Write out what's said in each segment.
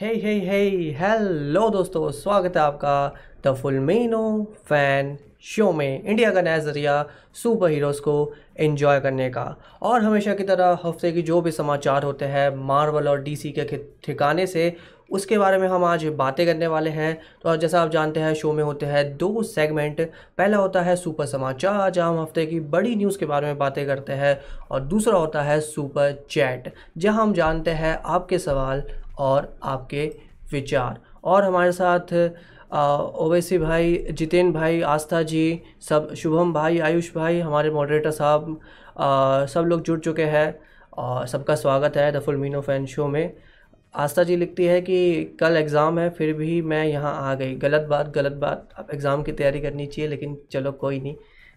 हे हे हे hello दोस्तों, स्वागत है आपका द फुलमेनो फ़ैन शो में इंडिया का नया ज़रिया सुपर हीरोज़ को एंजॉय करने का। और हमेशा की तरह हफ़्ते की जो भी समाचार होते हैं मार्वल और डीसी के ठिकाने से, उसके बारे में हम आज बातें करने वाले हैं। तो जैसा आप जानते हैं शो में होते हैं दो सेगमेंट पहला होता है सुपर समाचार, जहाँ हम हफ़्ते की बड़ी न्यूज़ के बारे में बातें करते हैं। और दूसरा होता है सुपर चैट जहाँ हम जानते हैं आपके सवाल और आपके विचार। और हमारे साथ ओवैसी भाई, जितेन भाई, आस्था जी, सब, शुभम भाई, आयुष भाई, हमारे मॉडरेटर साहब सब लोग जुड़ चुके हैं और सबका स्वागत है द फुल मीनो फ़ैन शो में। आस्था जी लिखती है कि कल एग्ज़ाम है, फिर भी मैं यहाँ आ गई। गलत बात गलत बात। अब एग्ज़ाम की तैयारी करनी चाहिए, लेकिन चलो कोई नहीं।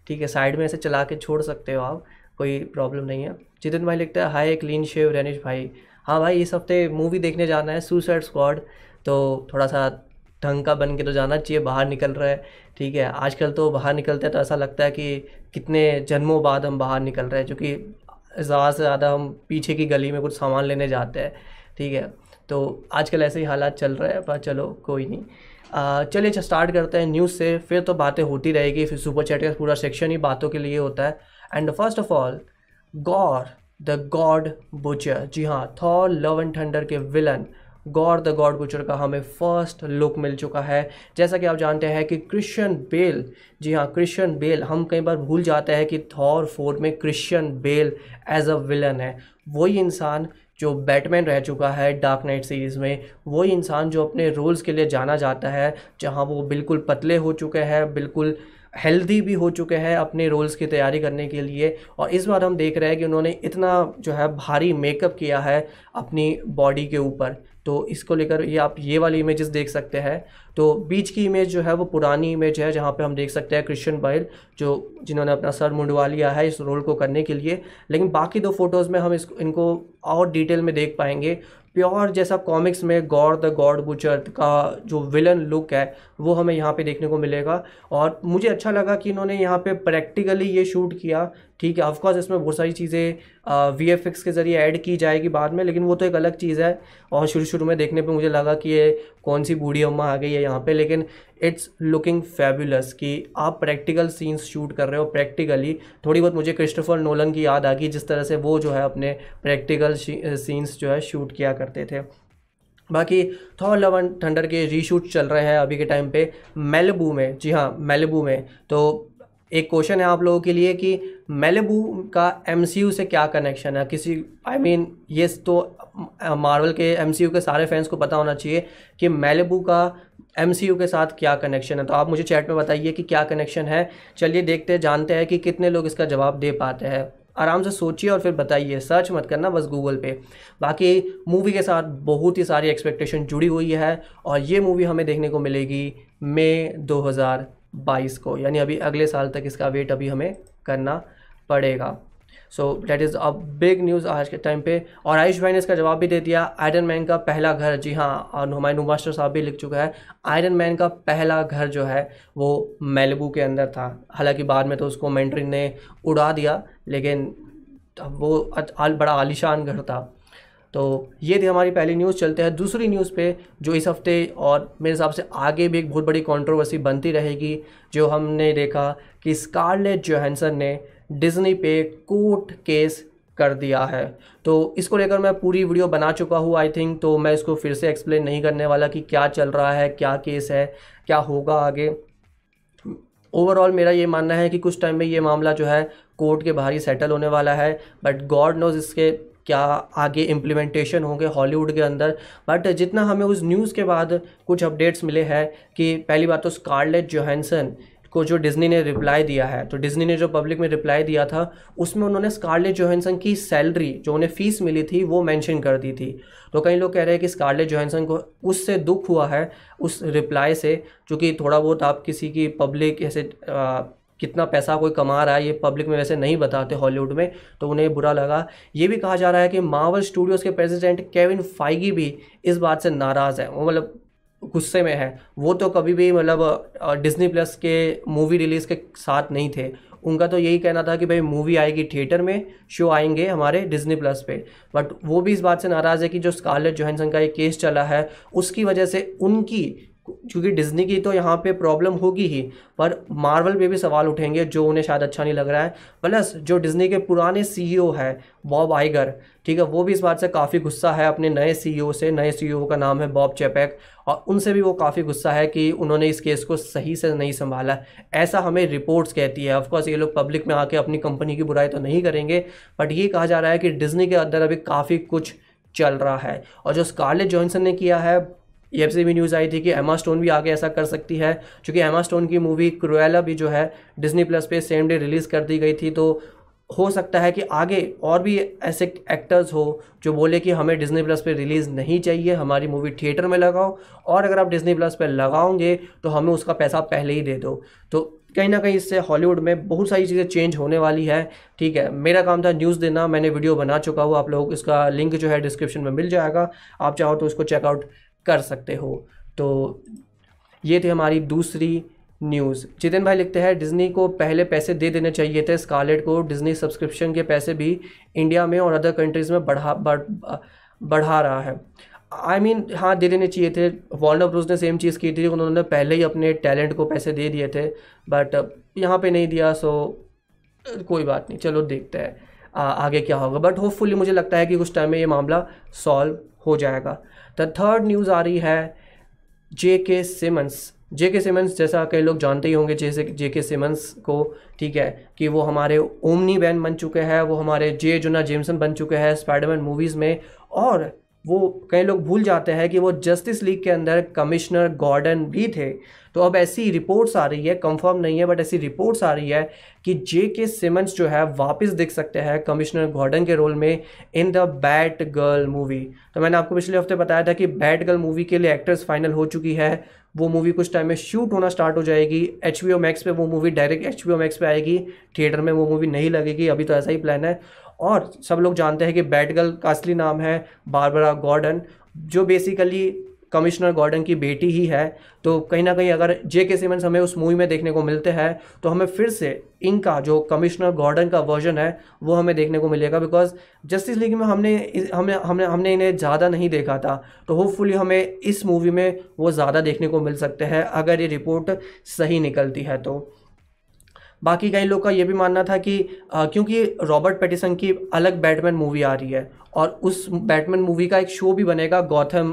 ठीक है साइड में ऐसे चला के छोड़ सकते हो आप, कोई प्रॉब्लम नहीं है। जितिन भाई लिखता है, हाय क्लीन शेव रैनिश भाई। हाँ भाई, इस हफ़्ते मूवी देखने जाना है सुसाइड स्क्वाड तो थोड़ा सा ढंग का बन के तो जाना चाहिए, बाहर निकल रहा है, ठीक है। आजकल तो बाहर निकलते हैं तो ऐसा लगता है कि कितने जन्मों बाद हम बाहर निकल रहे हैं, क्योंकि ज़्यादा से ज़्यादा हम पीछे की गली में कुछ सामान लेने जाते हैं, ठीक है। तो आजकल ऐसे ही हालात चल रहे हैं, पर चलो, कोई नहीं। चलिए अच्छा स्टार्ट करते हैं न्यूज़ से। फिर तो बातें होती रहेगी, फिर सुपर चैट का पूरा सेक्शन ही बातों के लिए होता है। And first of all Gorr the god butcher. जी हाँ थॉर, लव एंड थंडर के villain. God, the God butcher का हमें फ़र्स्ट लुक मिल चुका है। जैसा कि आप जानते हैं कि क्रिश्चियन बेल, जी हाँ क्रिश्चियन बेल, हम कई बार भूल जाते हैं कि थॉर फोर में Christian Bale as a villain है। वही इंसान जो बैटमैन रह चुका है डार्क नाइट सीरीज़ में, वही इंसान जो अपने रोल्स के लिए जाना जाता है, जहाँ वो बिल्कुल पतले हो चुके हैं, बिल्कुल हेल्दी भी हो चुके हैं अपने रोल्स की तैयारी करने के लिए। और इस बार हम देख रहे हैं कि उन्होंने इतना जो है भारी मेकअप किया है अपनी बॉडी के ऊपर। तो इसको लेकर ये आप ये वाली इमेजेस देख सकते हैं। तो बीच की इमेज जो है वो पुरानी इमेज है, जहाँ पे हम देख सकते हैं क्रिश्चियन बैल जो जिन्होंने अपना सर मुंडवा लिया है इस रोल को करने के लिए। लेकिन बाकी दो फ़ोटोज़ में हम इसको, इनको और डिटेल में देख पाएँगे। प्योर जैसा कॉमिक्स में गॉड द गॉड बुचर का जो विलन लुक है, वो हमें यहाँ पे देखने को मिलेगा। और मुझे अच्छा लगा कि इन्होंने यहाँ पे प्रैक्टिकली ये शूट किया ठीक है ऑफकोर्स इसमें बहुत सारी चीज़ें वी एफ़ एक्स के ज़रिए ऐड की जाएगी बाद में, लेकिन वो तो एक अलग चीज़ है। और शुरू शुरू में देखने पे मुझे लगा कि ये कौन सी बूढ़ी अम्मा आ गई है यहाँ पे, लेकिन इट्स लुकिंग फेबुलस कि आप प्रैक्टिकल सीन्स शूट कर रहे हो प्रैक्टिकली थोड़ी बहुत मुझे क्रिस्टोफर नोलन की याद आ गई, जिस तरह से वो जो है अपने प्रैक्टिकल सीन्स जो है शूट किया करते थे। बाकी थॉर लवन थंडर के रीशूट चल रहे हैं अभी के टाइम पे मेलेबू में। जी हाँ मेलेबू में। तो एक क्वेश्चन है आप लोगों के लिए कि मेलेबू का एमसीयू से क्या कनेक्शन है? किसी आई मीन ये तो मार्वल के एमसीयू के सारे फैंस को पता होना चाहिए कि मेलेबू का एमसीयू के साथ क्या कनेक्शन है। तो आप मुझे चैट में बताइए कि क्या कनेक्शन है। चलिए देखते हैं, जानते हैं कि कितने लोग इसका जवाब दे पाते हैं। आराम से सोचिए और फिर बताइए। सर्च मत करना, बस गूगल पे। बाकी मूवी के साथ बहुत ही सारी एक्सपेक्टेशन जुड़ी हुई है और ये मूवी हमें देखने को मिलेगी मई 2022 को, यानी अभी अगले साल तक इसका वेट अभी हमें करना पड़ेगा। So that is a big news आज के टाइम पे। और आयुष भाई ने इसका जवाब भी दे दिया आयरन मैन का पहला घर। जी हाँ और हमारे मास्टर साहब भी लिख चुका है आयरन मैन का पहला घर जो है, वो मेलबू के अंदर था। हालाँकि बाद में तो उसको मेंट्रिन ने उड़ा दिया, लेकिन वो बड़ा आलिशान घर था। तो ये थी हमारी पहली न्यूज़ चलते हैं दूसरी न्यूज़ पे, जो इस हफ़्ते और मेरे हिसाब से आगे भी एक बहुत बड़ी कंट्रोवर्सी बनती रहेगी, जो हमने देखा कि स्कारलेट जोहैंसन ने डिज्नी पे कोर्ट केस कर दिया है। तो इसको लेकर मैं पूरी वीडियो बना चुका हूँ आई थिंक तो मैं इसको फिर से एक्सप्लेन नहीं करने वाला कि क्या चल रहा है, क्या केस है, क्या होगा आगे। ओवरऑल मेरा ये मानना है कि कुछ टाइम में ये मामला जो है कोर्ट के बाहर ही सेटल होने वाला है बट गॉड नोज़ इसके क्या आगे इम्प्लीमेंटेशन होंगे हॉलीवुड के अंदर? बट जितना हमें उस न्यूज़ के बाद कुछ अपडेट्स मिले हैं कि पहली बात तो स्कारलेट जोहेंसन को जो डिज्नी ने रिप्लाई दिया है तो डिज्नी ने जो पब्लिक में रिप्लाई दिया था, उसमें उन्होंने स्कारलेट जोहेंसन की सैलरी जो उन्हें फ़ीस मिली थी, वो मेंशन कर दी थी। तो कई लोग कह रहे हैं कि स्कारलेट जोहेंसन को उससे दुख हुआ है, उस रिप्लाई से चूँकि थोड़ा बहुत आप किसी की पब्लिक ऐसे कितना पैसा कोई कमा रहा है, ये पब्लिक में वैसे नहीं बताते हॉलीवुड में तो उन्हें बुरा लगा। ये भी कहा जा रहा है कि मावल स्टूडियोज़ के प्रेसिडेंट केविन फाइगी भी इस बात से नाराज़ है। वो मतलब गुस्से में है। वो तो कभी भी मतलब डिज्नी प्लस के मूवी रिलीज़ के साथ नहीं थे। उनका तो यही कहना था कि भाई मूवी आएगी थिएटर में शो आएँगे हमारे डिज्नी प्लस पे। बट वो भी इस बात से नाराज़ है कि जो स्कारलेट जोहनसन का एक केस चला है, उसकी वजह से उनकी क्योंकि डिज्नी की तो यहाँ पे प्रॉब्लम होगी ही, पर मार्वल पे भी सवाल उठेंगे जो उन्हें शायद अच्छा नहीं लग रहा है। प्लस जो डिज्नी के पुराने सीईओ है बॉब आइगर ठीक है, वो भी इस बात से काफ़ी गुस्सा है अपने नए सीईओ से, नए सीईओ का नाम है बॉब चेपैक और उनसे भी वो काफ़ी गुस्सा है कि उन्होंने इस केस को सही से नहीं संभाला। ऐसा हमें रिपोर्ट्स कहती है। ऑफकोर्स ये लोग पब्लिक में आके अपनी कंपनी की बुराई तो नहीं करेंगे बट ये कहा जा रहा है कि डिज्नी के अंदर अभी काफ़ी कुछ चल रहा है। और जो स्कारलेट जॉनसन ने किया है ये से भी न्यूज़ आई थी कि एमा स्टोन भी आगे ऐसा कर सकती है, क्योंकि एमा स्टोन की मूवी क्रुएला भी जो है डिज्नी प्लस पे सेम डे रिलीज़ कर दी गई थी तो हो सकता है कि आगे और भी ऐसे एक्टर्स हो जो बोले कि हमें डिज्नी प्लस पे रिलीज़ नहीं चाहिए, हमारी मूवी थिएटर में लगाओ, और अगर आप डिज्नी प्लस पे लगाओगे तो हमें उसका पैसा पहले ही दे दो। तो कहीं ना कहीं इससे हॉलीवुड में बहुत सारी चीज़ें चेंज होने वाली है। ठीक है, मेरा काम था न्यूज़ देना, मैंने वीडियो बना चुका हूँ, आप लोग इसका लिंक जो है डिस्क्रिप्शन में मिल जाएगा। आप चाहो तो उसको चेकआउट कर सकते हो। तो ये थी हमारी दूसरी न्यूज़। जितेन भाई लिखते हैं डिज़नी को पहले पैसे दे देने चाहिए थे स्कारलेट को डिज़नी सब्सक्रिप्शन के पैसे भी इंडिया में और अदर कंट्रीज़ में बढ़ा बढ़ बढ़ा रहा है। आई I मीन mean, हाँ दे देने चाहिए थे। वॉर्नर ब्रूस ने सेम चीज़ की थी उन्होंने पहले ही अपने टैलेंट को पैसे दे दिए थे बट यहाँ पे नहीं दिया सो कोई बात नहीं चलो देखते हैं आगे क्या होगा। बट होपफुली मुझे लगता है कि कुछ टाइम में ये मामला सॉल्व हो जाएगा। द थर्ड न्यूज़ आ रही है जे के सिमंस जे के सिमंस जैसा कई लोग जानते ही होंगे, जैसे जे के सिमंस को, ठीक है, कि वो हमारे ओमनी बैन बन चुके हैं, वो हमारे जे जुना जेमसन बन चुके हैं स्पाइडरमैन मूवीज़ में, और वो कई लोग भूल जाते हैं कि वो जस्टिस लीग के अंदर कमिश्नर गॉर्डन भी थे। तो अब ऐसी रिपोर्ट्स आ रही है कंफर्म नहीं है बट ऐसी रिपोर्ट्स आ रही है कि जे के सिमंस जो है वापस दिख सकते हैं कमिश्नर गॉर्डन के रोल में in the Batgirl movie तो मैंने आपको पिछले हफ़्ते बताया था कि बैट गर्ल मूवी के लिए एक्टर्स फाइनल हो चुकी है। वो मूवी कुछ टाइम में शूट होना स्टार्ट हो जाएगी। एच वी ओ मैक्स पे वो movie direct H B O Max पे आएगी। थिएटर में वो मूवी नहीं लगेगी। अभी तो ऐसा ही प्लान है। और सब लोग जानते हैं कि बैट गर्ल का असली नाम है बारबरा गॉर्डन जो बेसिकली कमिश्नर गॉर्डन की बेटी ही है तो कहीं ना कहीं अगर जे के सिमंस हमें उस मूवी में देखने को मिलते हैं तो हमें फिर से इनका जो कमिश्नर गॉर्डन का वर्जन है वो हमें देखने को मिलेगा बिकॉज़ जस्टिस लीग में हमने हमने हमने हमने इन्हें ज़्यादा नहीं देखा था तो होपफुली हमें इस मूवी में वो ज़्यादा देखने को मिल सकते हैं अगर ये रिपोर्ट सही निकलती है तो। बाकी कई लोग का ये भी मानना था कि आ, क्योंकि रॉबर्ट पेटिसन की अलग बैटमैन मूवी आ रही है और उस बैटमैन मूवी का एक शो भी बनेगा गौथम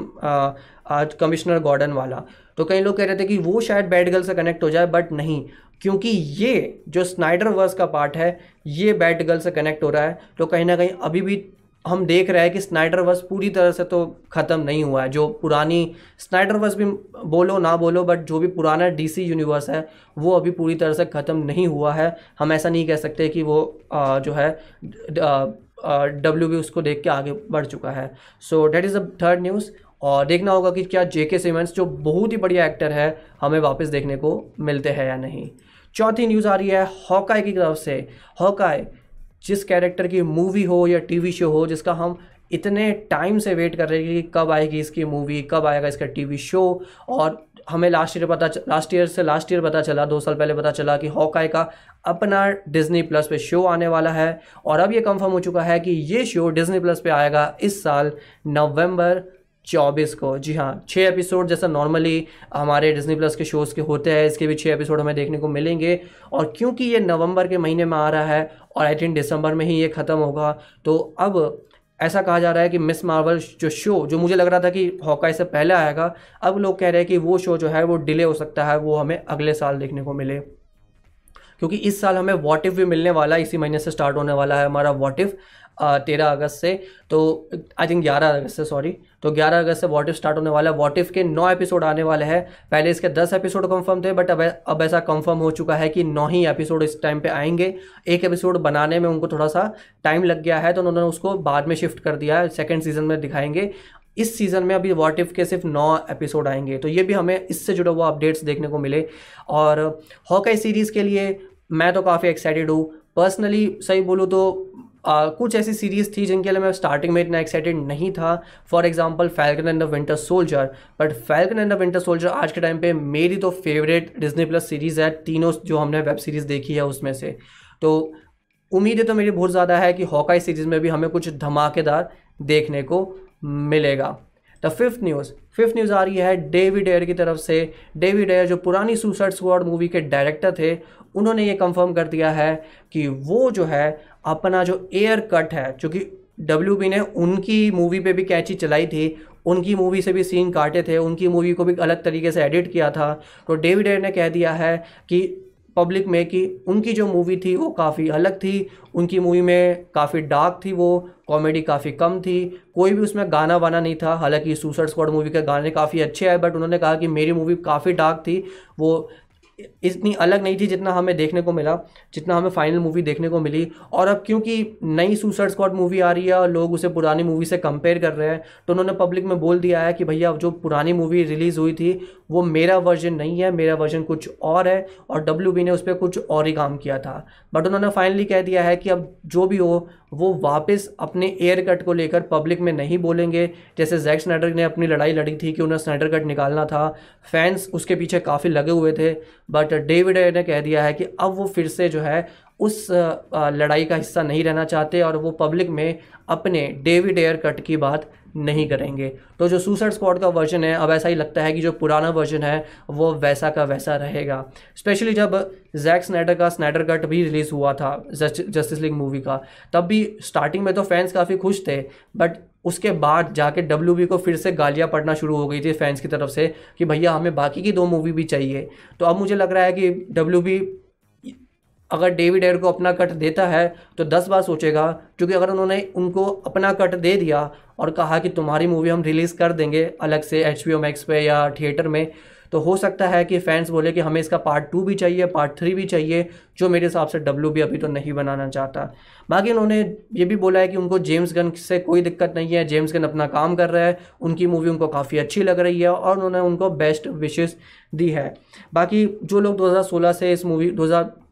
आज कमिश्नर गॉर्डन वाला तो कई लोग कह रहे थे कि वो शायद बैड गर्ल से कनेक्ट हो जाए बट नहीं क्योंकि ये जो स्नाइडर वर्स का पार्ट है ये बैड गर्ल से कनेक्ट हो रहा है। तो कहीं ना कहीं अभी भी हम देख रहे हैं कि स्नाइडर वर्स पूरी तरह से तो ख़त्म नहीं हुआ है। जो पुरानी स्नाइडर वर्स भी बोलो ना बोलो बट जो भी पुराना डीसी यूनिवर्स है वो अभी पूरी तरह से ख़त्म नहीं हुआ है। हम ऐसा नहीं कह सकते कि वो आ, जो है डब्ल्यू भी उसको देख के आगे बढ़ चुका है। So that is the third news और देखना होगा कि क्या जे के सिमेंट्स जो बहुत ही बढ़िया एक्टर है, हमें वापस देखने को मिलते हैं या नहीं। चौथी न्यूज़ आ रही है हॉकाई की तरफ़ से। हॉकाई जिस कैरेक्टर की मूवी हो या टीवी शो हो, जिसका हम इतने टाइम से वेट कर रहे हैं कि कब आएगी इसकी मूवी कब आएगा इसका टीवी शो और हमें लास्ट ईयर पता लास्ट ईयर से लास्ट ईयर पता चला, दो साल पहले पता चला कि हॉकाई का अपना डिज्नी प्लस पे शो आने वाला है, और अब ये कंफर्म हो चुका है कि ये शो डिज्नी प्लस पे आएगा इस साल नवंबर चौबीस को। जी हाँ छः एपिसोड जैसा नॉर्मली हमारे डिज्नी प्लस के शोज़ के होते हैं, इसके भी छः एपिसोड हमें देखने को मिलेंगे। और क्योंकि ये नवंबर के महीने में आ रहा है और आई थिंक दिसंबर में ही ये ख़त्म होगा तो अब ऐसा कहा जा रहा है कि मिस मार्वल जो शो जो मुझे लग रहा था कि हॉकाई से पहले आएगा, अब लोग कह रहे हैं कि वो शो जो है वो डिले हो सकता है, वो हमें अगले साल देखने को मिले। क्योंकि इस साल हमें वॉटिफ भी मिलने वाला है, इसी महीने से स्टार्ट होने वाला है हमारा वॉटिफ तेरह अगस्त से तो आई थिंक ग्यारह अगस्त से सॉरी तो ग्यारह अगस्त से वॉट इफ़ स्टार्ट होने वाला है। वॉट इफ़ के नौ एपिसोड आने वाले हैं। पहले इसके दस एपिसोड कंफर्म थे बट अब अब ऐसा कंफर्म हो चुका है कि नौ ही एपिसोड इस टाइम पे आएँगे। एक एपिसोड बनाने में उनको थोड़ा सा टाइम लग गया है तो उन्होंने उसको बाद में शिफ्ट कर दिया है। सेकेंड सीज़न में दिखाएँगे। इस सीज़न में अभी वॉट इफ़ के सिर्फ़ नौ एपिसोड आएँगे। तो ये भी हमें इससे जुड़े हुआ अपडेट्स देखने को मिले। और हॉकाई सीरीज़ के लिए मैं तो काफ़ी एक्साइटेड हूँ। पर्सनली सही बोलूँ तो आ, कुछ ऐसी सीरीज़ थी जिनके लिए मैं स्टार्टिंग में इतना एक्साइटेड नहीं था। For example Falcon and the Winter Soldier but Falcon and the Winter Soldier आज के टाइम पे मेरी तो फेवरेट डिजनी प्लस सीरीज़ है तीनों जो हमने वेब सीरीज़ देखी है उसमें से। तो उम्मीदें तो मेरी बहुत ज़्यादा है कि हॉकाई सीरीज़ में भी हमें कुछ धमाकेदार देखने को मिलेगा। The fifth news fifth news आ रही है डेविड एयर की तरफ़ से। डेविड एयर जो पुरानी सुसाइड स्क्वाड मूवी के डायरेक्टर थे उन्होंने ये कंफर्म कर दिया है कि वो जो है अपना जो एयर कट है, जो कि डब्ल्यू ने उनकी मूवी पे भी कैची चलाई थी, उनकी मूवी से भी सीन काटे थे, उनकी मूवी को भी अलग तरीके से एडिट किया था। तो डेविड एयर ने कह दिया है कि पब्लिक में कि उनकी जो मूवी थी वो काफ़ी अलग थी, उनकी मूवी में काफ़ी डार्क थी वो कॉमेडी काफ़ी कम थी, कोई भी उसमें गाना वाना नहीं था। हालाँकि सुसाइड स्क्वाड मूवी के गाने काफ़ी अच्छे आए बट उन्होंने कहा कि मेरी मूवी काफ़ी डार्क थी, वो इतनी अलग नहीं थी जितना हमें देखने को मिला, जितना हमें फाइनल मूवी देखने को मिली। और अब क्योंकि नई सुसाइड स्क्वाड मूवी आ रही है और लोग उसे पुरानी मूवी से कंपेयर कर रहे हैं तो उन्होंने पब्लिक में बोल दिया है कि भैया, जो पुरानी मूवी रिलीज़ हुई थी वो मेरा वर्जन नहीं है, मेरा वर्जन कुछ और है और डब्ल्यूबी ने उस पर कुछ और ही काम किया था। बट उन्होंने फाइनली कह दिया है कि अब जो भी हो, वो वापस अपने एयर कट को लेकर पब्लिक में नहीं बोलेंगे। जैसे जैक स्नाइडर ने अपनी लड़ाई लड़ी थी कि उन्हें स्नाइडर कट निकालना था। फैंस उसके पीछे काफ़ी लगे हुए थे। बट डेविड एयर ने कह दिया है कि अब वो फिर से जो है, उस लड़ाई का हिस्सा नहीं रहना चाहते और वो पब्लिक में अपने डेविड एयर कट की बात नहीं करेंगे। तो जो सुसाइड स्क्वाड का वर्जन है, अब ऐसा ही लगता है कि जो पुराना वर्जन है, वो वैसा का वैसा रहेगा। स्पेशली जब जैक स्नाइडर का स्नाइडर कट भी रिलीज़ हुआ था जस्टिस लीग मूवी का, तब भी स्टार्टिंग में तो फैंस काफ़ी खुश थे बट उसके बाद जाके डब्ल्यूबी को फिर से गालियाँ पड़ना शुरू हो गई थी फैंस की तरफ़ से कि भैया, हमें बाकी की दो मूवी भी चाहिए। तो अब मुझे लग रहा है कि डब्ल्यूबी अगर डेविड एयर को अपना कट देता है तो दस बार सोचेगा, क्योंकि अगर उन्होंने उनको अपना कट दे दिया और कहा कि तुम्हारी मूवी हम रिलीज़ कर देंगे अलग से एच पी मैक्स पे या थिएटर में तो हो सकता है कि फैंस बोले कि हमें इसका पार्ट टू भी चाहिए, पार्ट थ्री भी चाहिए, जो मेरे हिसाब से डब्ल्यू भी अभी तो नहीं बनाना चाहता। बाकी उन्होंने ये भी बोला है कि उनको जेम्स गन से कोई दिक्कत नहीं है, जेम्स गन अपना काम कर रहा है, उनकी मूवी उनको काफ़ी अच्छी लग रही है और उन्होंने उनको बेस्ट विशेष दी है। बाकी जो लोग 2016 से इस मूवी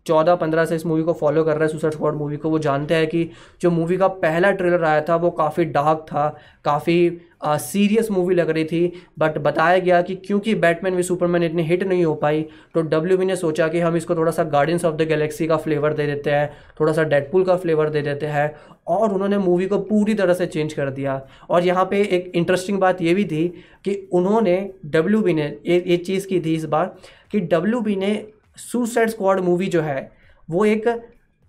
चौदह पंद्रह से इस मूवी को फॉलो कर रहे हैं सुसाइड स्क्वाड मूवी को। वो जानते हैं कि जो मूवी का पहला ट्रेलर आया था, वो काफ़ी डार्क था, काफ़ी सीरियस मूवी लग रही थी। बट बताया गया कि क्योंकि बैटमैन वी सुपरमैन इतनी हिट नहीं हो पाई तो डब्ल्यू ने सोचा कि हम इसको थोड़ा सा गार्डियंस ऑफ़ द गैलेक्सी का फ्लेवर दे देते हैं, थोड़ा सा डेडपुल का फ्लेवर दे देते हैं, और उन्होंने मूवी को पूरी तरह से चेंज कर दिया। और यहाँ पे एक इंटरेस्टिंग बात ये भी थी कि उन्होंने डब्ल्यूबी ने एक चीज़ की थी इस बार कि डब्ल्यूबी ने सुसाइड स्क्वाड मूवी जो है, वो एक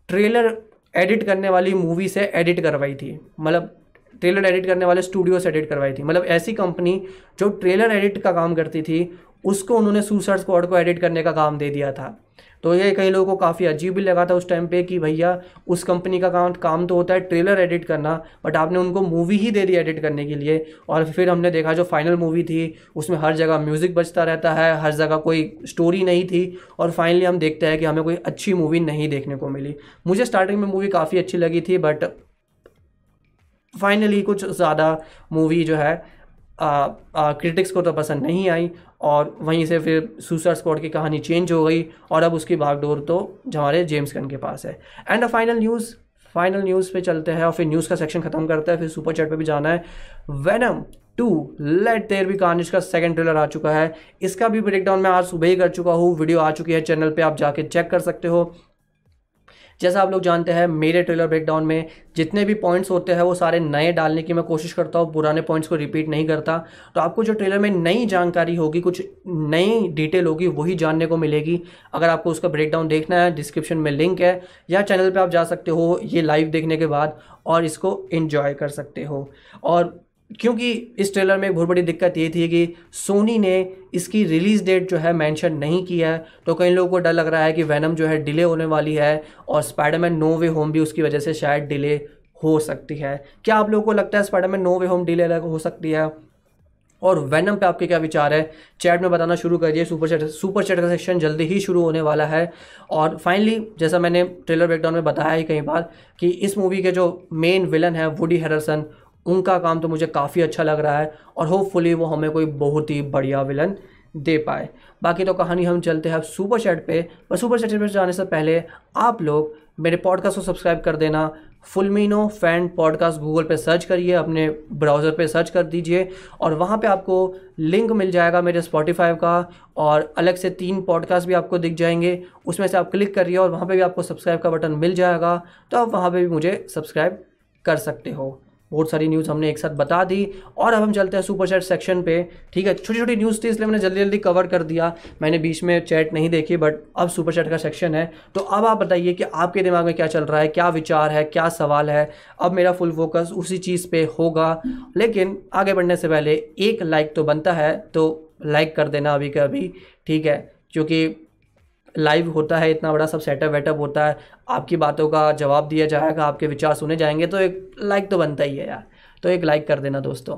ट्रेलर एडिट करने वाली मूवी से एडिट करवाई थी। मतलब ट्रेलर एडिट करने वाले स्टूडियो से एडिट करवाई थी। मतलब ऐसी कंपनी जो ट्रेलर एडिट का काम करती थी, उसको उन्होंने सुसाइड स्क्वाड को एडिट करने का काम दे दिया था। तो ये कई लोगों को काफ़ी अजीब भी लगा था उस टाइम पे कि भैया, उस कंपनी का काम काम तो होता है ट्रेलर एडिट करना बट आपने उनको मूवी ही दे दी एडिट करने के लिए। और फिर हमने देखा जो फाइनल मूवी थी, उसमें हर जगह म्यूज़िक बजता रहता है, हर जगह कोई स्टोरी नहीं थी, और फाइनली हम देखते हैं कि हमें कोई अच्छी मूवी नहीं देखने को मिली। मुझे स्टार्टिंग में मूवी काफ़ी अच्छी लगी थी बट फाइनली कुछ ज़्यादा मूवी जो है क्रिटिक्स को तो पसंद नहीं आई और वहीं से फिर सुसर स्पॉट की कहानी चेंज हो गई और अब उसकी भागडोर तो हमारे जेम्स गन के पास है। And a final news final news पे चलते हैं और फिर न्यूज़ का सेक्शन ख़त्म करते हैं, फिर सुपर चैट पे भी जाना है। Venom two let there be carnage का सेकंड ट्रेलर आ चुका है। इसका भी ब्रेकडाउन मैं आज सुबह ही कर चुका हूँ वीडियो आ चुकी है चैनल पर आप जाके चेक कर सकते हो। जैसा आप लोग जानते हैं, मेरे ट्रेलर ब्रेकडाउन में जितने भी पॉइंट्स होते हैं, वो सारे नए डालने की मैं कोशिश करता हूँ, पुराने पॉइंट्स को रिपीट नहीं करता। तो आपको जो ट्रेलर में नई जानकारी होगी, कुछ नई डिटेल होगी, वही जानने को मिलेगी। अगर आपको उसका ब्रेकडाउन देखना है डिस्क्रिप्शन में लिंक है, या चैनल पर आप जा सकते हो, ये लाइव देखने के बाद, और इसको इन्जॉय कर सकते हो। और क्योंकि इस ट्रेलर में एक बहुत बड़ी दिक्कत ये थी कि सोनी ने इसकी रिलीज़ डेट जो है मेंशन नहीं किया है। तो कई लोगों को डर लग रहा है कि वैनम जो है डिले होने वाली है और स्पाइडरमैन नो वे होम भी उसकी वजह से शायद डिले हो सकती है। क्या आप लोगों को लगता है Spider-Man no way home delay हो सकती है? और वैनम पे आपके क्या विचार है? चैट में बताना शुरू करिए। सुपर चैट सुपर चैट का सेक्शन जल्दी ही शुरू होने वाला है। और फाइनली जैसा मैंने ट्रेलर ब्रेकडाउन में बताया ही कई बार कि इस मूवी के जो मेन विलन है वुडी हेरसन उनका काम तो मुझे काफ़ी अच्छा लग रहा है और होपफुली वो हमें कोई बहुत ही बढ़िया विलन दे पाए। बाकी तो कहानी हम चलते हैं अब सुपर चैट पे। पर सुपर चैट पे जाने से पहले आप लोग मेरे पॉडकास्ट को सब्सक्राइब कर देना। फुलमिनो फ़ैन पॉडकास्ट गूगल पे सर्च करिए, अपने ब्राउज़र पे सर्च कर दीजिए और वहाँ पे आपको लिंक मिल जाएगा मेरे स्पॉटिफाई का और अलग से तीन पॉडकास्ट भी आपको दिख जाएँगे। उसमें से आप क्लिक करिए और वहाँ पे भी आपको सब्सक्राइब का बटन मिल जाएगा। तो आप वहाँ पे भी मुझे सब्सक्राइब कर सकते हो। बहुत सारी न्यूज़ हमने एक साथ बता दी। और अब हम चलते हैं सुपर चैट सेक्शन पे। ठीक है छोटी छोटी न्यूज़ थी, इसलिए मैंने जल्दी जल्दी कवर कर दिया। मैंने बीच में चैट नहीं देखी बट अब सुपर चैट का सेक्शन है। तो अब आप बताइए कि आपके दिमाग में क्या चल रहा है, क्या विचार है, क्या सवाल है? अब मेरा फुल फोकस उसी चीज़ पर होगा। लेकिन आगे बढ़ने से पहले एक लाइक तो बनता है तो लाइक कर देना अभी का अभी। ठीक है, क्योंकि लाइव होता है, इतना बड़ा सब सेटअप वेटअप होता है, आपकी बातों का जवाब दिया जाएगा, आपके विचार सुने जाएँगे तो एक लाइक तो बनता ही है यार। तो एक लाइक कर देना दोस्तों।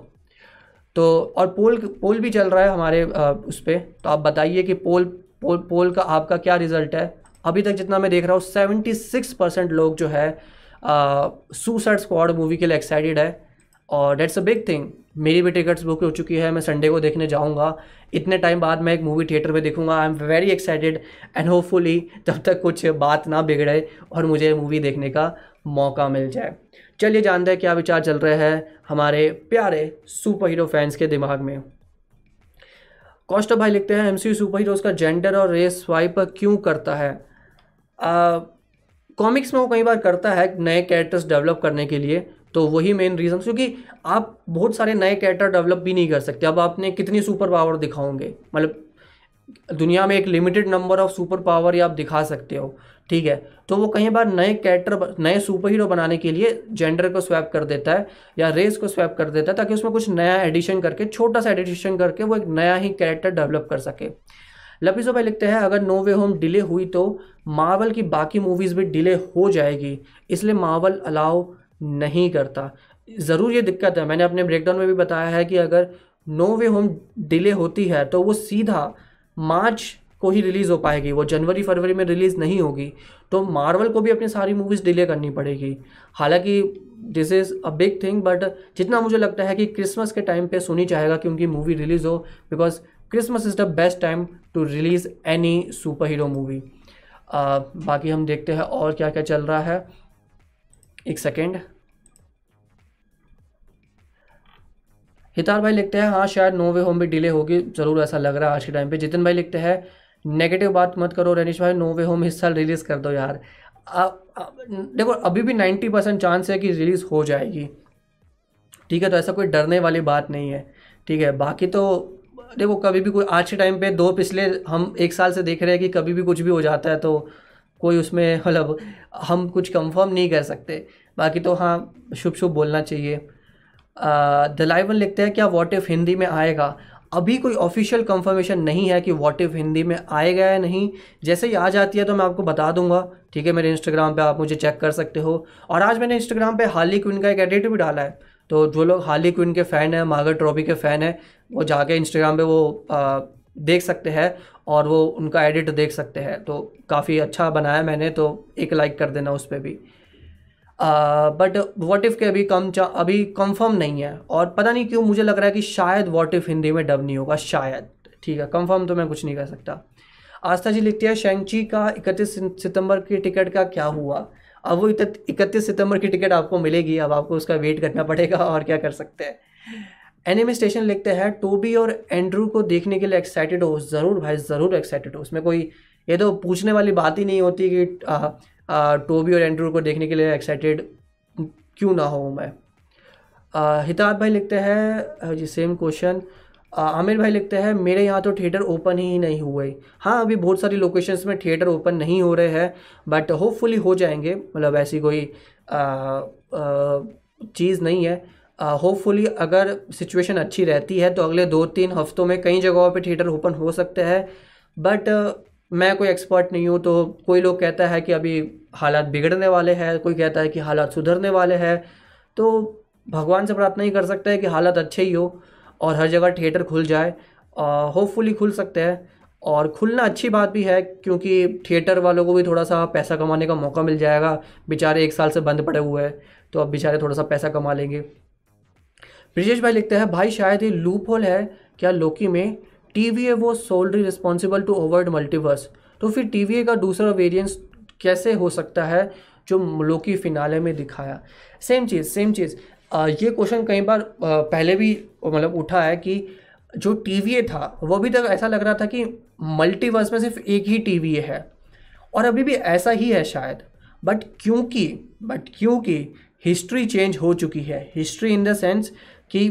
तो और पोल पोल भी चल रहा है हमारे उस पर तो आप बताइए कि पोल पोल पोल का आपका क्या रिज़ल्ट है? अभी तक जितना मैं देख रहा हूँ सेवेंटी सिक्स परसेंट लोग जो है सुसाइड स्क्वाड मूवी के लिए एक्साइटेड है। और डेट्स अ बिग थिंग मेरी भी टिकट्स बुक हो चुकी है, मैं संडे को देखने जाऊँगा। इतने टाइम बाद मैं एक मूवी थिएटर में देखूँगा। I am very excited and hopefully जब तक कुछ बात ना बिगड़े और मुझे मूवी देखने का मौका मिल जाए। चलिए जानते हैं क्या विचार चल रहे हैं हमारे प्यारे सुपर हीरो फैंस के दिमाग में। कॉस्ट भाई लिखते हैं एम एमसीयू सुपर हीरोज का जेंडर और रेस स्वाइप क्यों करता है? कॉमिक्स में वो कई बार करता है नए कैरेक्टर्स डेवलप करने के लिए। तो वही मेन रीज़न क्योंकि आप बहुत सारे नए कैरेक्टर डेवलप भी नहीं कर सकते। अब आपने कितनी सुपर पावर दिखाओगे? मतलब दुनिया में एक limited number of super power ही आप दिखा सकते हो, ठीक है? तो वो कई बार नए कैरेक्टर नए सुपर हीरो बनाने के लिए जेंडर को स्वैप कर देता है, या रेस को स्वैप कर देता है, ताकि उसमें कुछ नया एडिशन करके, छोटा सा एडिशन करके वो एक नया ही कैरेक्टर डेवलप कर सके। लपीसो भाई लिखते हैं, अगर नो वे होम डिले हुई तो मार्वल की बाकी मूवीज़ भी डिले हो जाएगी, इसलिए मार्वल अलाउ नहीं करता। ज़रूर ये दिक्कत है। मैंने अपने ब्रेकडाउन में भी बताया है कि अगर नो वे होम डिले होती है तो वो सीधा मार्च को ही रिलीज़ हो पाएगी। वो जनवरी, फरवरी में रिलीज़ नहीं होगी। तो मार्वल को भी अपनी सारी मूवीज़ डिले करनी पड़ेगी। हालाँकि this is a big thing but जितना मुझे लगता है कि क्रिसमस के टाइम पे सुनी चाहेगा कि उनकी मूवी रिलीज़ हो because Christmas is the best time to release any super hero movie बाकी हम देखते हैं और क्या क्या चल रहा है। एक सेकेंड। हितार भाई लिखते हैं हाँ शायद नो वे होम भी डिले होगी ज़रूर ऐसा लग रहा है आज के टाइम पे। जितिन भाई लिखते हैं नेगेटिव बात मत करो रनीश भाई नो वे होम इस साल रिलीज़ कर दो यार। आ, आ, देखो अभी भी नाइन्टी परसेंट चांस है कि रिलीज़ हो जाएगी। ठीक है तो ऐसा कोई डरने वाली बात नहीं है। ठीक है बाकी तो देखो कभी भी कोई आज के टाइम पे दो पिछले हम एक साल से देख रहे हैं कि कभी भी कुछ भी हो जाता है तो कोई उसमें मतलब हम कुछ कंफर्म नहीं कर सकते। बाकी तो हाँ शुभ शुभ बोलना चाहिए। दलाइवन लिखते हैं क्या वॉट इफ़ हिंदी में आएगा? अभी कोई ऑफिशियल कंफर्मेशन नहीं है कि वॉट इफ़ हिंदी में आएगा या नहीं। जैसे ही आ जाती है तो मैं आपको बता दूँगा। ठीक है, मेरे इंस्टाग्राम पे आप मुझे चेक कर सकते हो। और आज मैंने इंस्टाग्राम पे हाली क्विन का एक एडिट भी डाला है। तो जो लोग हाली क्विन के फ़ैन हैं मागर ट्रॉफी के फ़ैन हैं, वो जाके इंस्टाग्राम पे वो देख सकते हैं और वो उनका एडिट देख सकते हैं। तो काफ़ी अच्छा बनाया मैंने तो एक लाइक कर देना उस पर भी। बट वॉट इफ़ के अभी कम अभी कंफर्म नहीं है। और पता नहीं क्यों मुझे लग रहा है कि शायद वॉट इफ़ हिंदी में डब नहीं होगा, शायद। ठीक है कंफर्म तो मैं कुछ नहीं कर सकता। आस्था जी लिखती है शेंगची का इकतीस सितंबर की टिकट का क्या हुआ? अब वो इकतीस सितंबर की टिकट आपको मिलेगी, अब आपको उसका वेट करना पड़ेगा और क्या कर सकते हैं। एनिमे स्टेशन लिखते हैं, टोबी और एंड्रू को देखने के लिए एक्साइटेड हो, ज़रूर भाई, ज़रूर एक्साइटेड हो। उसमें कोई, ये तो पूछने वाली बात ही नहीं होती कि टोबी और एंड्रू को देखने के लिए एक्साइटेड क्यों ना हो मैं। हितात भाई लिखते हैं जी सेम क्वेश्चन आमिर भाई लिखते हैं, मेरे यहाँ तो थिएटर ओपन ही नहीं हुए। हाँ अभी बहुत सारी लोकेशंस में थिएटर ओपन नहीं हो रहे हैं बट होपफुली हो जाएँगे। मतलब ऐसी कोई चीज़ नहीं है। होपफुली uh, अगर सिचुएशन अच्छी रहती है तो अगले दो तीन हफ्तों में कई जगहों पे थिएटर ओपन हो सकते हैं। बट uh, मैं कोई एक्सपर्ट नहीं हूँ तो कोई लोग कहता है कि अभी हालात बिगड़ने वाले हैं कोई कहता है कि हालात सुधरने वाले हैं। तो भगवान से प्रार्थना ही कर सकते हैं कि हालात अच्छे ही हो और हर जगह थिएटर खुल जाए। होपफुली uh, खुल सकते हैं और खुलना अच्छी बात भी है क्योंकि थिएटर वालों को भी थोड़ा सा पैसा कमाने का मौका मिल जाएगा। बेचारे एक साल से बंद पड़े हुए हैं तो अब बेचारे थोड़ा सा पैसा कमा लेंगे। ब्रिजेश भाई लिखते हैं, भाई, शायद ये लूप होल है, क्या लोकी में? टी वी ए वो solely responsible to over the multiverse तो फिर टी वी ए का दूसरा वेरियंस कैसे हो सकता है, जो लोकी फिनाले में दिखाया? सेम चीज़ सेम चीज़। ये क्वेश्चन कई बार पहले भी मतलब उठा है कि जो टी वी ए था, वो अभी तक ऐसा लग रहा था कि मल्टीवर्स में सिर्फ़ एक ही टी वी ए है। और अभी भी ऐसा ही है शायद। बट क्योंकि बट क्योंकि हिस्ट्री चेंज हो चुकी है। हिस्ट्री इन द सेंस कि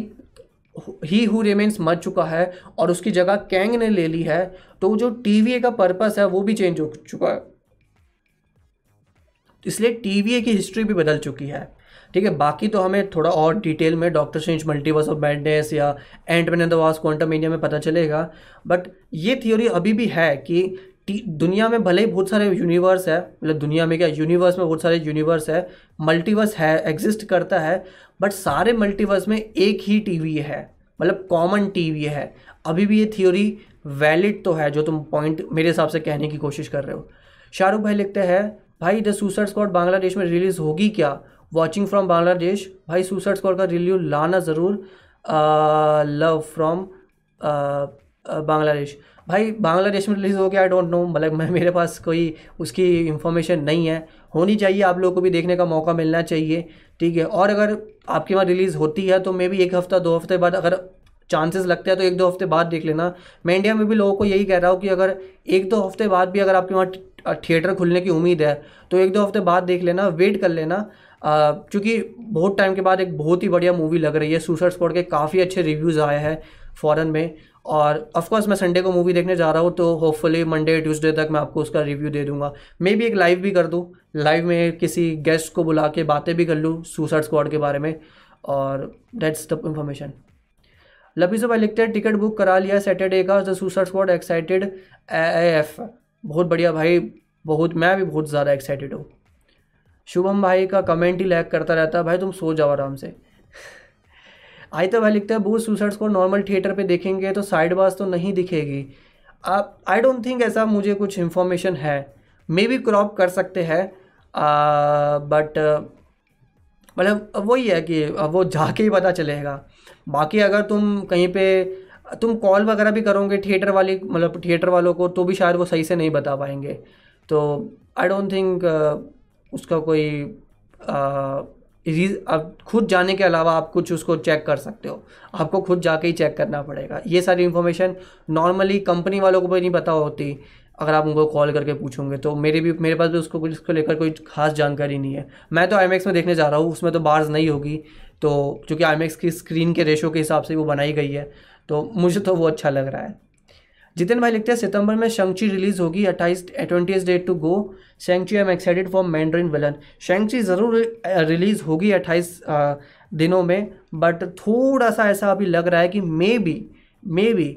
ही हु रिमेन्स मर चुका है और उसकी जगह कैंग ने ले ली है तो जो टीवीए का पर्पस है, वो भी चेंज हो चुका है। इसलिए टीवीए की हिस्ट्री भी बदल चुकी है। ठीक है, बाकी तो हमें थोड़ा और डिटेल में doctor strange multiverse of madness या Antman and the Wasp quantum area में पता चलेगा। बट ये थ्योरी अभी भी है कि दुनिया में भले ही बहुत सारे यूनिवर्स है मतलब दुनिया में क्या यूनिवर्स में बहुत सारे यूनिवर्स है मल्टीवर्स है एग्जिस्ट करता है बट सारे मल्टीवर्स में एक ही टीवी है। मतलब कॉमन टीवी है। अभी भी ये थ्योरी वैलिड तो है, जो तुम पॉइंट मेरे हिसाब से कहने की कोशिश कर रहे हो। शाहरुख भाई लिखते हैं, भाई द सुसाइड स्कॉट बांग्लादेश में रिलीज़ होगी क्या? Watching from Bangladesh? भाई सुसाइड स्कॉट का रिव्यू लाना ज़रूर लव फ्रॉम बांग्लादेश। भाई, बांग्लादेश में रिलीज़ हो गया आई डोंट नो मतलब मैं, मेरे पास कोई उसकी इन्फॉर्मेशन नहीं है। होनी चाहिए, आप लोगों को भी देखने का मौका मिलना चाहिए। ठीक है, और अगर आपके वहाँ रिलीज़ होती है तो मे भी एक हफ़्ता, दो हफ़्ते बाद अगर चांसेस लगते हैं तो एक, दो हफ़्ते बाद देख लेना। मैं इंडिया में भी लोगों को यही कह रहा हूँ कि अगर एक, दो हफ़्ते बाद भी अगर आपके वहाँ थिएटर खुलने की उम्मीद है तो एक, दो हफ़्ते बाद देख लेना वेट कर लेना। क्योंकि बहुत टाइम के बाद एक बहुत ही बढ़िया मूवी लग रही है सुसर स्पॉट के काफ़ी अच्छे रिव्यूज़ आए हैं फ़ॉरन में। और ऑफकोर्स मैं संडे को मूवी देखने जा रहा हूँ तो होपफुली मंडे ट्यूसडे तक मैं आपको उसका रिव्यू दे दूँगा। मे भी एक लाइव भी कर दूँ। लाइव में किसी गेस्ट को बुला के बातें भी कर लूँ सुसाइड स्क्वाड के बारे में। और डेट्स द इन्फॉर्मेशन लपीसो भाई लिखते हैं टिकट बुक करा लिया सैटरडे का the suicide squad excited F बहुत बढ़िया भाई, बहुत, मैं भी बहुत ज़्यादा एक्साइटेड हूँ। शुभम भाई का कमेंट ही लैक करता रहता है। भाई तुम सो जाओ आराम से। आई तो भाई लिखता है बूथ सुसाइड्स को नॉर्मल थिएटर पे देखेंगे तो साइड बास तो नहीं दिखेगी। आप आई डोंट थिंक ऐसा मुझे कुछ इन्फॉर्मेशन है। मे बी क्रॉप कर सकते हैं बट मतलब वही है कि वो जाके ही पता चलेगा। बाकी अगर तुम कहीं पे, तुम कॉल वगैरह भी करोगे थिएटर वाली मतलब थिएटर वालों को तो भी शायद वो सही से नहीं बता पाएँगे। तो आई डोंट थिंक उसका कोई अब खुद जाने के अलावा आप कुछ उसको चेक कर सकते हो। आपको खुद जाके ही चेक करना पड़ेगा। ये सारी इन्फॉर्मेशन नॉर्मली कंपनी वालों को भी नहीं पता होती। अगर आप उनको कॉल करके पूछोगे तो मेरे भी, मेरे पास भी उसको कुछ इसको लेकर कोई खास जानकारी नहीं है। मैं तो आई में देखने जा रहा हूँ, उसमें तो बार्स नहीं होगी। तो चूँकि आई की स्क्रीन के रेशो के हिसाब से वो बनाई गई है। तो मुझे तो वो अच्छा लग रहा है। जितिन भाई लिखते हैं, सितंबर में शंक्ची रिलीज़ होगी, अट्ठाईस twenty date to go Shang-Chi I am excited for Mandarin villain Shang-Chi ज़रूर रिलीज़ होगी अट्ठाईस दिनों में बट थोड़ा सा ऐसा अभी लग रहा है कि मे बी मे बी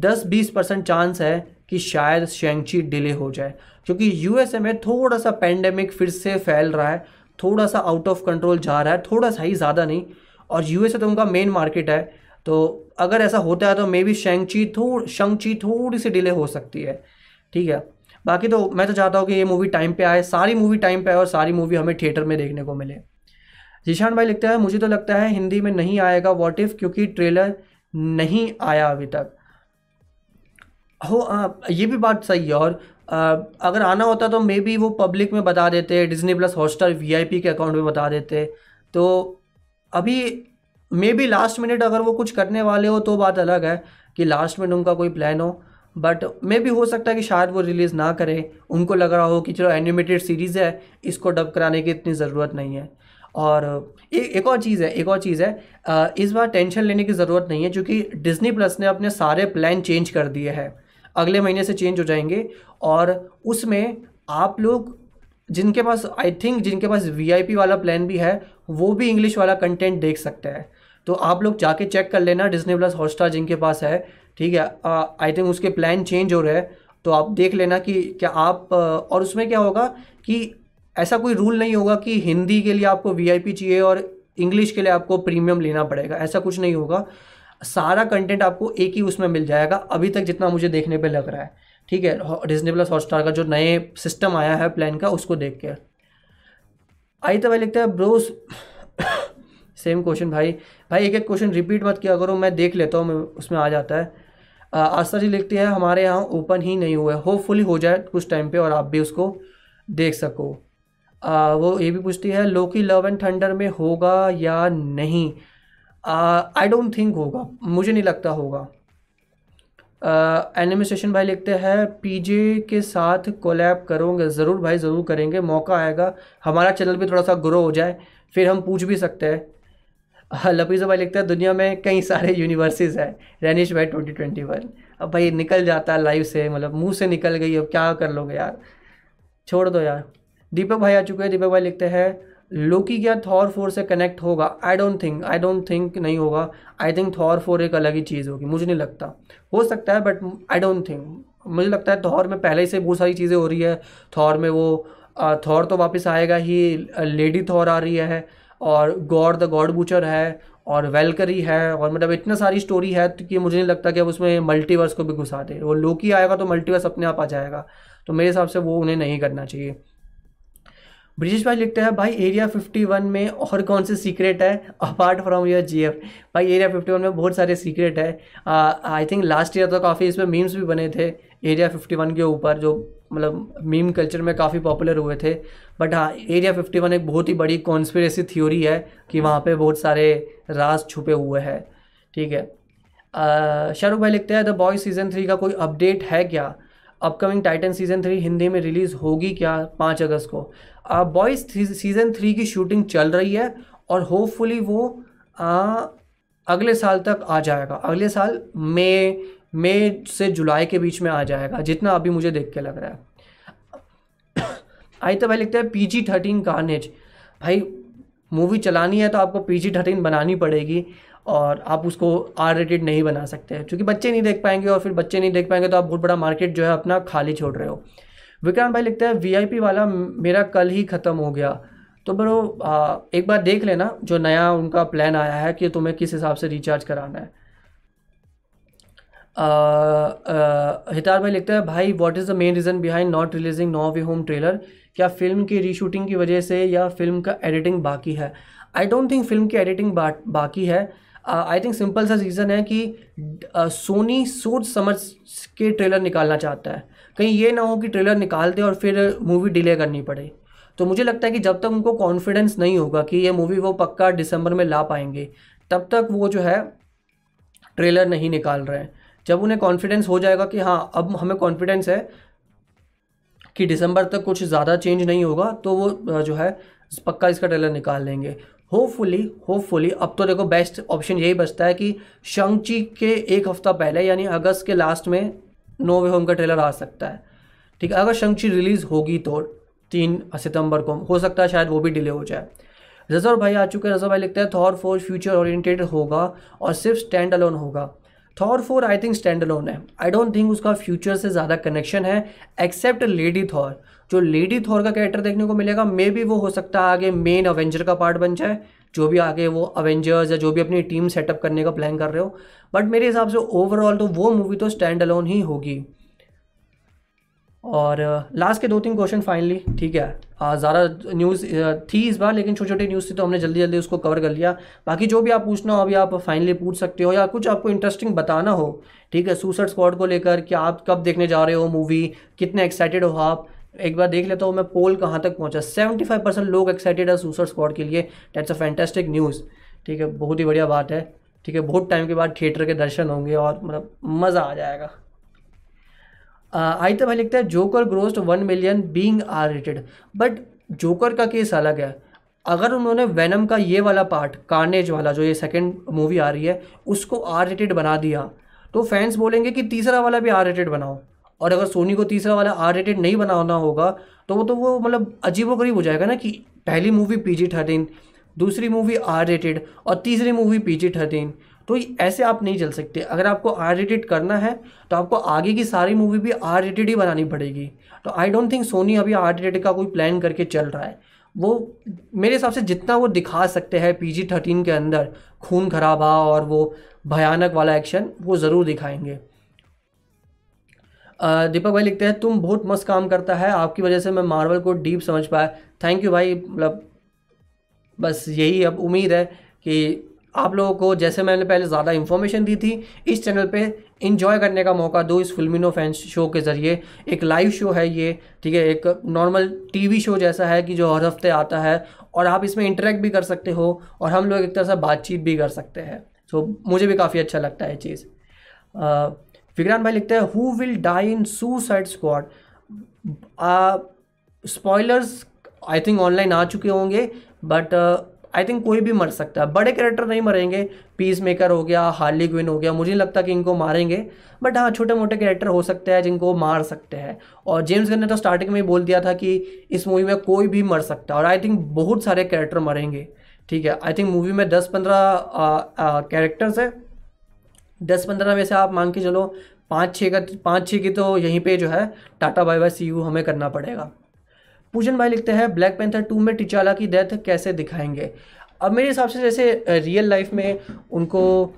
दस बीस परसेंट चांस है कि शायद शेंगची डिले हो जाए। क्योंकि यूएसए में थोड़ा सा पेंडेमिक फिर से फैल रहा है थोड़ा सा आउट ऑफ़ कंट्रोल जा रहा है थोड़ा सा ही ज़्यादा नहीं। और यूएसए तो उनका मेन मार्केट है तो अगर ऐसा होता है तो मे बी शेंगची थोड़ शंगची थोड़ी सी डिले हो सकती है। ठीक है? बाकी तो मैं तो चाहता हूँ कि ये मूवी टाइम पे आए सारी मूवी टाइम पे आए और सारी मूवी हमें थिएटर में देखने को मिले। जीशान भाई लिखता है मुझे तो लगता है हिंदी में नहीं आएगा वॉट इफ़ क्योंकि ट्रेलर नहीं आया अभी तक। हो आ, ये भी बात सही है और आ, अगर आना होता तो मे बी वो पब्लिक में बता देते डिज्नी प्लस हॉटस्टार वी के अकाउंट में बता देते। तो अभी मे बी लास्ट मिनट अगर वो कुछ करने वाले हो तो बात अलग है कि लास्ट मिनट उनका कोई प्लान हो। बट मे भी हो सकता है कि शायद वो रिलीज़ ना करें। उनको लग रहा हो कि चलो एनिमेटेड सीरीज़ है इसको डब कराने की इतनी ज़रूरत नहीं है। और ए, एक और चीज़ है एक और चीज़ है इस बार टेंशन लेने की ज़रूरत नहीं है क्योंकि डिज्नी प्लस ने अपने सारे प्लान चेंज कर दिए हैं। अगले महीने से चेंज हो जाएँगे। और उसमें आप लोग जिनके पास आई थिंक जिनके पास वीआईपी वाला प्लान भी है वो भी इंग्लिश वाला कंटेंट देख सकते हैं। तो आप लोग जाके चेक कर लेना डिज्नी प्लस हॉटस्टार जिनके पास है, ठीक है? आई थिंक उसके प्लान चेंज हो रहे हैं तो आप देख लेना कि क्या आप, और उसमें क्या होगा कि ऐसा कोई रूल नहीं होगा कि हिंदी के लिए आपको वीआईपी चाहिए और इंग्लिश के लिए आपको प्रीमियम लेना पड़ेगा, ऐसा कुछ नहीं होगा। सारा कंटेंट आपको एक ही उसमें मिल जाएगा, अभी तक जितना मुझे देखने पे लग रहा है, ठीक है? डिजनी प्लस हॉटस्टार का जो नए सिस्टम आया है प्लान का, उसको देख के। आई तो भाई लिखता है ब्रोस सेम क्वेश्चन भाई। भाई एक एक क्वेश्चन रिपीट मत किया करो मैं देख लेता हूँ उसमें आ जाता है। आस्था जी लिखती है हमारे यहाँ ओपन ही नहीं हुआ है। होपफुली हो जाए कुछ टाइम पे और आप भी उसको देख सको। आ, वो ये भी पूछती है लोकी लव एंड थंडर में होगा या नहीं? आई डोंट थिंक होगा। मुझे नहीं लगता होगा। एनिमेशन भाई लिखते हैं पीजे के साथ कोलैब करोगे? ज़रूर भाई ज़रूर करेंगे। मौका आएगा। हमारा चैनल भी थोड़ा सा ग्रो हो जाए फिर हम पूछ भी सकते हैं। लपीज़ भाई लिखते हैं, दुनिया में कई सारे यूनिवर्सिस हैं। रैनिश भाई ट्वेंटी ट्वेंटी वन अब भाई निकल जाता है लाइव से मतलब मुँह से निकल गई, अब क्या कर लोगे यार? छोड़ दो यार। दीपक भाई आ चुके हैं, दीपक भाई लिखते हैं, लोकी क्या थॉर फोर से कनेक्ट होगा? I don't think I don't think नहीं होगा। आई थिंक थॉर फोर एक अलग ही चीज़ होगी, मुझे नहीं लगता। हो सकता है बट आई डोंट थिंक मुझे लगता है थॉर में पहले से बहुत सारी चीज़ें हो रही है। थॉर में वो थॉर तो वापस आएगा ही लेडी थॉर आ रही है। और गॉड द गॉड बूचर है और वेलकरी है और मतलब इतना सारी स्टोरी है कि मुझे नहीं लगता कि अब उसमें मल्टीवर्स को भी घुसा दे। वो लोकी आएगा तो मल्टीवर्स अपने आप आ जाएगा। तो मेरे हिसाब से वो उन्हें नहीं करना चाहिए। ब्रिजेश भाई लिखते हैं, भाई एरिया 51 में और कौन से सीक्रेट है अपार्ट फ्रॉम योर जीएफ भाई एरिया 51 में बहुत सारे सीक्रेट है। आई थिंक लास्ट ईयर तो काफ़ी इसमें मीम्स भी बने थे एरिया 51 के ऊपर, जो मतलब मीम कल्चर में काफ़ी पॉपुलर हुए थे। बट हाँ एरिया 51 एक बहुत ही बड़ी कॉन्स्पिरेसी थ्योरी है कि वहाँ पे बहुत सारे राज छुपे हुए हैं। ठीक है। शाहरुख भाई लिखते हैं द बॉय सीज़न थ्री का कोई अपडेट है क्या? Upcoming Titan season three Hindi में रिलीज़ होगी क्या पाँच अगस्त को? बॉयज़ सीज़न थ्री की शूटिंग चल रही है और होपफुली वो आ, अगले साल तक आ जाएगा। अगले साल मई मई से जुलाई के बीच में आ जाएगा जितना अभी मुझे देख के लग रहा है। आई तो भाई लिखते हैं, पी जी थर्टीन कार्नेज भाई, मूवी चलानी है तो आपको पी जी थर्टीन बनानी पड़ेगी और आप उसको आर रेटेड नहीं बना सकते। क्योंकि बच्चे नहीं देख पाएँगे और फिर बच्चे नहीं देख पाएँगे तो आप बहुत बड़ा मार्केट जो है अपना खाली छोड़ रहे हो। विक्रांत भाई लिखते हैं वीआईपी वाला मेरा कल ही ख़त्म हो गया। तो ब्रो एक बार देख लेना जो नया उनका प्लान आया है कि तुम्हें किस हिसाब से रिचार्ज कराना है। हितार भाई लिखते हैं, भाई what is the main reason behind not releasing no way home trailer क्या फ़िल्म की रीशूटिंग की वजह से या फ़िल्म का एडिटिंग बाकी है? आई डोंट थिंक फ़िल्म की एडिटिंग बाकी है। आई थिंक सिंपल सा रीज़न है कि सोनी सोच समझ के ट्रेलर निकालना चाहता है। कहीं ये ना हो कि ट्रेलर निकाल दे और फिर मूवी डिले करनी पड़े। तो मुझे लगता है कि जब तक उनको कॉन्फिडेंस नहीं होगा कि ये मूवी वो पक्का दिसंबर में ला पाएँगे, तब तक वो जो है ट्रेलर नहीं निकाल रहे हैं। जब उन्हें कॉन्फिडेंस हो जाएगा कि हाँ अब हमें कॉन्फिडेंस है कि दिसंबर तक कुछ ज़्यादा चेंज नहीं होगा तो वो जो है, पक्का इसका ट्रेलर निकाल लेंगे। होपफुली होपफुली अब तो देखो बेस्ट ऑप्शन यही बचता है कि शंगची के एक हफ़्ता पहले, यानी अगस्त के लास्ट में नो वे होम का ट्रेलर आ सकता है। ठीक है, अगर शंची रिलीज़ होगी तो तीन सितंबर को, हो सकता है शायद वो भी डिले हो जाए। रजर भाई आ चुके हैं रजर भाई लिखते हैं थॉर फोर फ्यूचर ओरिएंटेड होगा और सिर्फ़ स्टैंड अलोन होगा। Thor four I think stand alone है। आई डोंट थिंक उसका फ्यूचर से ज़्यादा कनेक्शन है एक्सेप्ट लेडी थॉर जो लेडी थॉर का कैरेक्टर देखने को मिलेगा मे भी वो हो सकता है आगे मेन अवेंजर का पार्ट बन जाए, जो भी आगे वो अवेंजर्स या जो भी अपनी टीम सेटअप करने का प्लान कर रहे हो। बट मेरे हिसाब से ओवरऑल तो वो मूवी तो स्टैंड अलोन ही होगी। और लास्ट के दो तीन क्वेश्चन फाइनली ठीक है। ज़्यादा न्यूज़ थी इस बार, लेकिन छोटी छोटी न्यूज़ थी तो हमने जल्दी जल्दी उसको कवर कर लिया। बाकी जो भी आप पूछना हो, अभी आप फाइनली पूछ सकते हो या कुछ आपको इंटरेस्टिंग बताना हो, ठीक है सुसर स्क्वाड को लेकर कि आप कब देखने जा रहे हो मूवी कितने एक्साइटेड हो आप? एक बार देख लेता हूँ मैं पोल कहाँ तक पहुँचा। सेवेंटी फाइव परसेंट लोग एक्साइटेड है सुसर स्क्वाड के लिए। डेट्स अ फैंटेस्टिक न्यूज़ ठीक है, बहुत ही बढ़िया बात है, ठीक है, बहुत टाइम के बाद थिएटर के दर्शन होंगे और मतलब मज़ा आ जाएगा। आई तो भाई लिखता है, Joker grossed one million being R rated but Joker का केस अलग है। अगर उन्होंने वैनम का ये वाला पार्ट, कार्नेज वाला, जो ये सेकेंड मूवी आ रही है, उसको आर रेटेड बना दिया तो फैंस बोलेंगे कि तीसरा वाला भी आर रेटेड बनाओ। और अगर सोनी को तीसरा वाला आर रेटेड नहीं बनाना होगा तो वो तो वो मतलब अजीबो गरीब हो जाएगा ना कि पहली मूवी पी जी थर्टीन दूसरी मूवी आर रेटेड और तीसरी मूवी पी जी थर्टीन तो ऐसे आप नहीं चल सकते। अगर आपको आर रेटेड करना है तो आपको आगे की सारी मूवी भी आर रेटेड ही बनानी पड़ेगी। तो आई डोंट थिंक सोनी अभी आर रेटेड का कोई प्लान करके चल रहा है। वो मेरे हिसाब से जितना वो दिखा सकते हैं पी जी थर्टीन के अंदर, खून खराबा और वो भयानक वाला एक्शन वो ज़रूर दिखाएँगे। दीपक भाई लिखते हैं, तुम बहुत मस्त काम करता है, आपकी वजह से मैं मार्वल को डीप समझ पाया। थैंक यू भाई मतलब बस यही अब उम्मीद है कि आप लोगों को, जैसे मैंने पहले ज़्यादा इन्फॉर्मेशन दी थी, इस चैनल पे इन्जॉय करने का मौका दो इस फिल्मिनो फैंस शो के ज़रिए। एक लाइव शो है ये, ठीक है? एक नॉर्मल टीवी शो जैसा है कि जो हर हफ़्ते आता है, और आप इसमें इंटरेक्ट भी कर सकते हो, और हम लोग एक तरह से बातचीत भी कर सकते हैं। सो मुझे भी काफ़ी अच्छा लगता है चीज़। विक्रांत भाई लिखते हैं who will die in suicide squad spoilers I think online आ चुके होंगे बट आई थिंक कोई भी मर सकता है। बड़े कैरेक्टर नहीं मरेंगे। पीस मेकर हो गया हार्ली क्विन हो गया, मुझे नहीं लगता कि इनको मारेंगे। बट हाँ छोटे मोटे कैरेक्टर हो सकते हैं जिनको मार सकते हैं। और जेम्स गन ने तो स्टार्टिंग में ही बोल दिया था कि इस मूवी में कोई भी मर सकता है। और आई थिंक बहुत सारे कैरेक्टर मरेंगे। ठीक है आई थिंक मूवी में दस पंद्रह कैरेक्टर्स है। दस पंद्रह में से आप मांग के चलो पाँच छः का पाँच छः की तो यहीं पे जो है ta-ta bye bye see you हमें करना पड़ेगा। पूजन भाई लिखते हैं ब्लैक पैंथर टू में टिचाला की डेथ कैसे दिखाएँगे? अब मेरे हिसाब से जैसे रियल लाइफ में उनको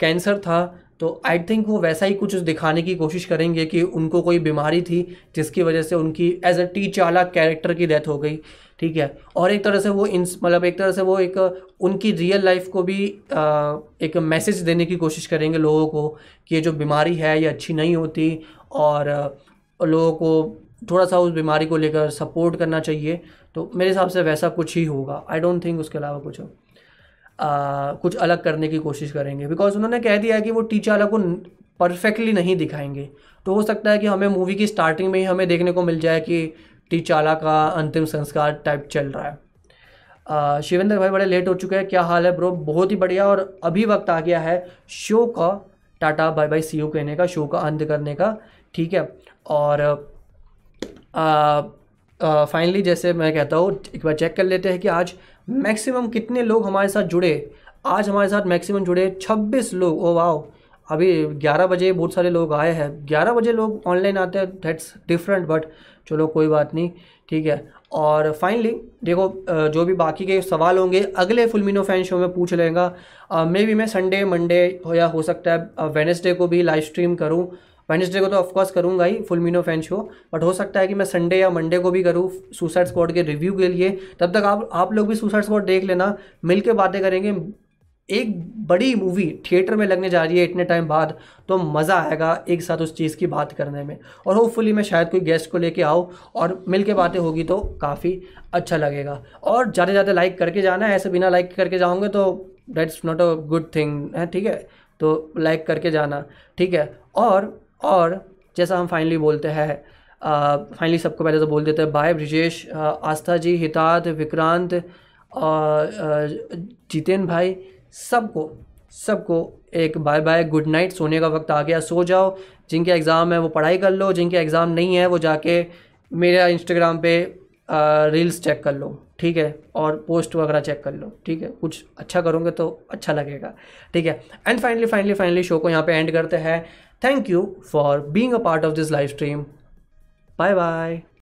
कैंसर था तो आई थिंक वो वैसा ही कुछ दिखाने की कोशिश करेंगे कि उनको कोई बीमारी थी जिसकी वजह से उनकी as a T'Challa character की डेथ हो गई ठीक है? और एक तरह से वो इन मतलब एक तरह से वो एक उनकी रियल लाइफ को भी आ, एक मैसेज देने की कोशिश करेंगे लोगों को कि ये जो बीमारी है ये अच्छी नहीं होती और लोगों को थोड़ा सा उस बीमारी को लेकर सपोर्ट करना चाहिए। तो मेरे हिसाब से वैसा कुछ ही होगा। आई डोंट थिंक उसके अलावा कुछ आ, कुछ अलग करने की कोशिश करेंगे। बिकॉज़ उन्होंने कह दिया है कि वो टीचर अलग को परफेक्टली नहीं दिखाएँगे। तो हो सकता है कि हमें मूवी की स्टार्टिंग में ही हमें देखने को मिल जाए कि टीचाला का अंतिम संस्कार टाइप चल रहा है। शिवेंद्र भाई बड़े लेट हो चुके हैं। क्या हाल है ब्रो बहुत ही बढ़िया। और अभी वक्त आ गया है शो का। Ta-ta bye bye see you कहने का शो का अंत करने का। ठीक है? और फाइनली जैसे मैं कहता हूँ, एक बार चेक कर लेते हैं कि आज मैक्सिमम कितने लोग हमारे साथ जुड़े। आज हमारे साथ मैक्सिमम जुड़े 26 लोग। ओ वाओ अभी 11 बजे बहुत सारे लोग आए हैं। 11 बजे लोग ऑनलाइन आते हैं। दैट्स डिफरेंट बट चलो, कोई बात नहीं। ठीक है। और फाइनली देखो जो भी बाकी के सवाल होंगे, अगले फुलमिनो फ़ैन शो में पूछ लेगा। मे बी मैं संडे मंडे हो या हो सकता है वेनसडे को भी लाइव स्ट्रीम करूँ। वेनसडे को तो ऑफकोर्स करूँगा ही फुल मीनो फ़ैन शो बट हो सकता है कि मैं संडे या मंडे को भी करूँ सुसाइड स्क्वाड के रिव्यू के लिए। तब तक आप आप लोग भी सुसाइड स्क्वाड देख लेना। मिल के बातें करेंगे। एक बड़ी मूवी थिएटर में लगने जा रही है इतने टाइम बाद तो मज़ा आएगा एक साथ उस चीज़ की बात करने में। और होपफुली मैं शायद कोई गेस्ट को लेके आऊँ, और मिल के बातें होगी तो काफ़ी अच्छा लगेगा। और ज़्यादा ज़्यादा लाइक करके जाना है ऐसे बिना लाइक करके जाओगे तो that's not a good thing है, ठीक है? तो लाइक करके जाना, ठीक है? और और जैसा हम फाइनली बोलते हैं फाइनली सबको पहले तो बोल देते हैं बाय ब्रिजेश आस्था जी हितात विक्रांत और जितेन भाई, सबको सबको एक बाय बाय गुड नाइट सोने का वक्त आ गया, सो जाओ, जिनके एग्ज़ाम है वो पढ़ाई कर लो, जिनके एग्ज़ाम नहीं है वो जाके मेरा इंस्टाग्राम पे रील्स चेक कर लो। ठीक है, और पोस्ट वगैरह चेक कर लो, ठीक है? कुछ अच्छा करोगे तो अच्छा लगेगा, ठीक है? And finally finally finally show को यहाँ पे एंड करते हैं। Thank you for being a part of this live stream bye bye.